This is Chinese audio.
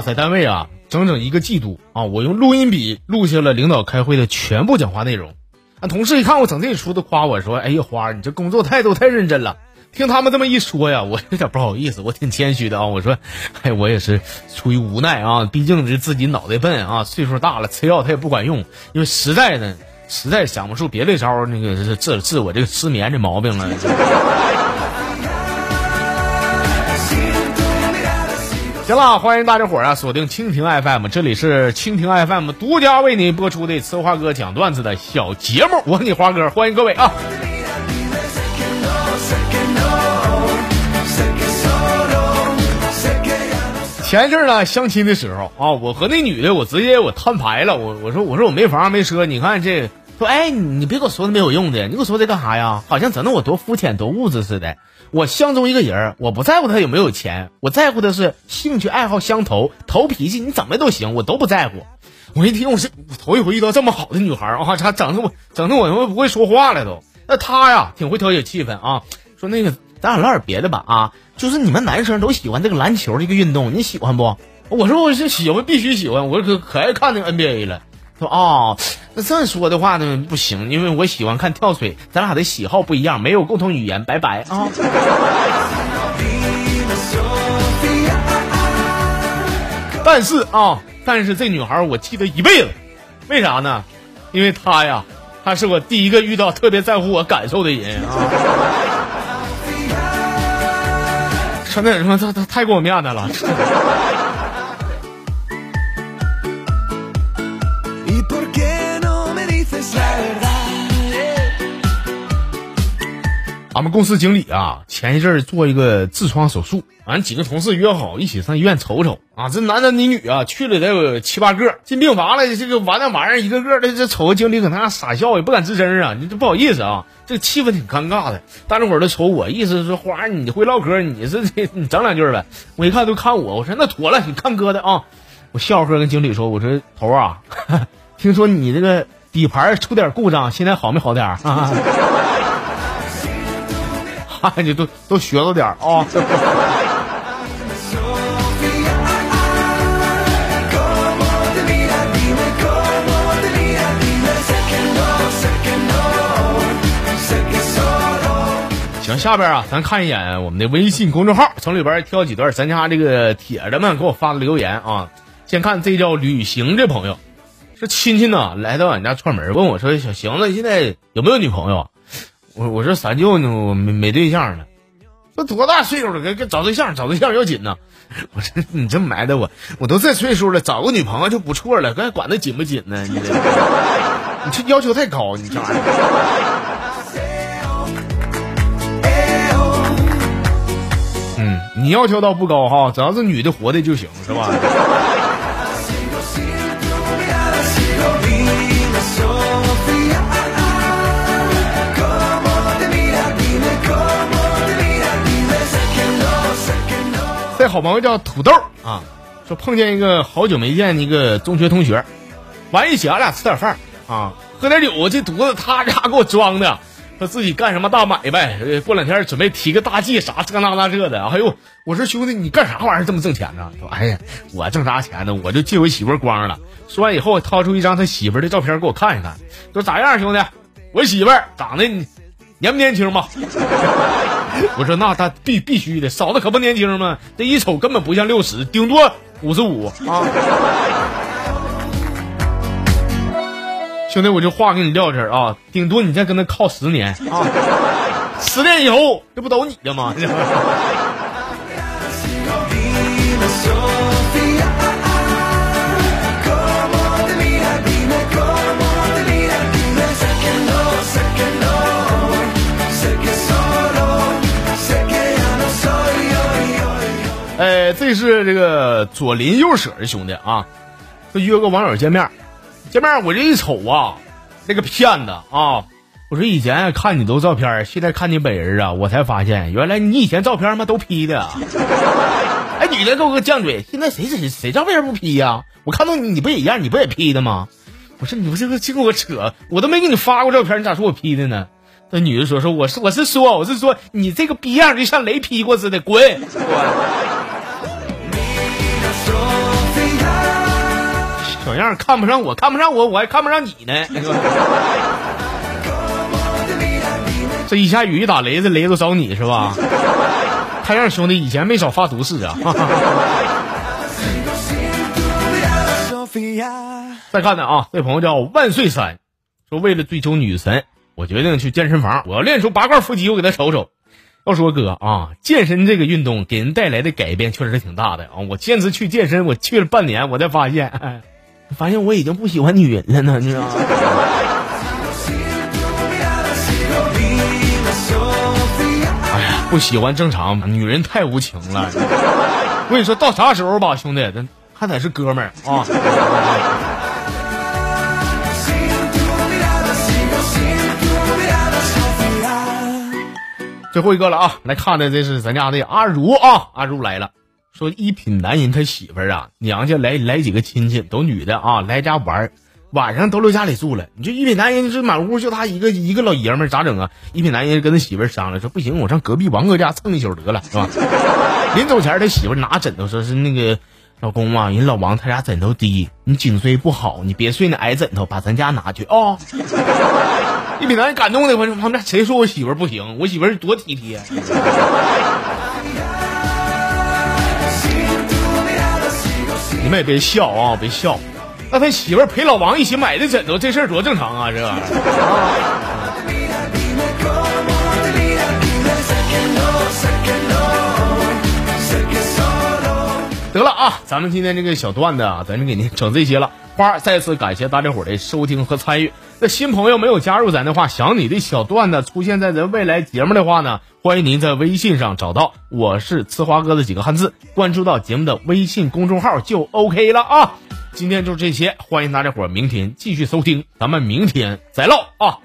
在单位啊，整整一个季度啊，我用录音笔录下了领导开会的全部讲话内容。啊，同事一看我整这出，都夸我说：“哎呀，花，你这工作态度太认真了。”听他们这么一说呀，我有点不好意思，我挺谦虚的啊。我说：“哎，我也是出于无奈啊，毕竟是自己脑袋笨啊，岁数大了，吃药它也不管用，因为实在呢，实在想不出别的招，那个治治我这个失眠这毛病了。”行了，欢迎大家伙啊，锁定蜻蜓 FM，这里是蜻蜓 FM 独家为你播出的呲花哥讲段子的小节目，我是你花哥，欢迎各位啊。前一阵呢，相亲的时候啊，我和那女的，我直接我摊牌了，我我说我说我没房没车，你看这说，哎，你别给我说那没有用的，你给我说这干啥呀？好像整的我多肤浅多物质似的。我相中一个人，我不在乎他有没有钱，我在乎的是兴趣爱好相投，投脾气你怎么都行，我都不在乎。我一听，我是头一回遇到这么好的女孩啊，咋整的我整的我他妈不会说话了都。那她呀，挺会调节气氛啊，说那个咱俩唠点别的吧啊，就是你们男生都喜欢这个篮球这个运动，你喜欢不？我说我是喜欢，必须喜欢，我可可爱看那个 NBA 了。说哦，那这么说的话呢，不行，因为我喜欢看跳水，咱俩的喜好不一样，没有共同语言，拜拜啊。但是啊，但是这女孩我记得一辈子，为啥呢？因为她呀，她是我第一个遇到特别在乎我感受的人啊。说那什么，她她太给我面子了。俺们公司经理啊，前一阵做一个痔疮手术，俺几个同事约好一起上医院瞅瞅啊。这男男女女啊，去了得有七八个，进病房了。这个完那玩意儿，一个个的这瞅着经理搁那傻笑，也不敢吱声啊。你这不好意思啊，这气氛挺尴尬的。大家伙都瞅我，意思是说花儿你会唠嗑，你是你整两句呗。我一看都看我，我说那妥了，你看哥的啊。我笑呵跟经理说，我说头啊，听说你这个底盘出点故障，现在好没好点啊？你都都学着点啊！行，下边啊，咱看一眼我们的微信公众号，从里边挑几段咱家这个铁子们给我发的留言啊。先看这叫旅行这朋友，说亲戚呢来到俺家串门，问我说：“小行子现在有没有女朋友？”我我说三舅呢，我没没对象呢，说多大岁数了，该该找对象，找对象要紧呢。我说你这埋汰我，我都这岁数了，找个女朋友就不错了，该管的紧不紧呢？你这 你这要求太高，你这玩意儿嗯，你要求倒不高哈，只要是女的活的就行，是吧？好朋友叫土豆啊，说碰见一个好久没见的一个中学同学，完一起俺俩吃点饭啊，喝点酒，这犊子他家给我装的，说自己干什么大买卖，过两天准备提个大计啥这那那这的。哎呦，我说兄弟你干啥玩意儿这么挣钱呢？说哎呀，我挣啥钱呢？我就借我媳妇光了。说完以后，掏出一张他媳妇的照片给我看一看，说咋样兄弟？我媳妇长得年不年轻吧？我说那他必必须的，嫂子可不年轻吗？这一瞅根本不像六十，顶多五十五啊！兄弟，我就话给你撂这儿啊，顶多你再跟他靠十年啊，十年以后这不都你的吗？这是这个左邻右舍的兄弟啊，说约个网友见面，见面我这一瞅啊，那个骗子啊！我说以前看你都照片，现在看你本人啊，我才发现原来你以前照片嘛都 P 的。哎，女的给我个犟嘴，现在谁谁谁照片不 P 呀？我看到你你不也一样，你不也 P 的吗？我说你不这个净给我扯，我都没给你发过照片，你咋说我 P 的呢？那女的说说我是我是说我是说你这个逼样就像雷劈过似的，滚滚。小样看不上我，看不上我，我还看不上你呢。这一下雨一打雷，这雷都找你是吧？看样兄弟以前没少发毒誓啊。再看看啊，这朋友叫万岁三，说为了追求女神，我决定去健身房，我要练出八块腹肌，我给他瞅瞅。要说哥啊，健身这个运动给人带来的改变确实挺大的啊！我坚持去健身，我去了半年，我才发现，哎，发现我已经不喜欢女人了呢，你知道吗？哎呀，不喜欢正常，女人太无情了。我跟你说到啥时候吧，兄弟，咱还得是哥们儿啊。最后一个了啊！来看的这是咱家的阿如啊，阿如来了，说一品男人他媳妇儿啊，娘家来来几个亲戚都女的啊，来家玩晚上都留家里住了。你这一品男人这满屋就他一个一个老爷们儿咋整啊？一品男人跟他媳妇儿商量说，不行，我上隔壁王哥家蹭一宿得了，是吧？临走前他媳妇拿枕头说是那个老公啊，人老王他家枕头低，你颈椎不好，你别睡那矮枕头，把咱家拿去啊。一品男人感动的，我说旁边谁说我媳妇儿不行？我媳妇儿多体贴。你们也别笑啊，别笑。那他媳妇陪老王一起买的枕头，这事儿多正常啊，这。得了啊，咱们今天这个小段子啊，咱就给您整这些了。花，再次感谢大家伙的收听和参与。那新朋友没有加入咱的话，想你的小段子出现在咱未来节目的话呢，欢迎您在微信上找到我是呲花哥的几个汉字，关注到节目的微信公众号就 OK 了啊。今天就这些，欢迎大家伙明天继续收听，咱们明天再唠啊。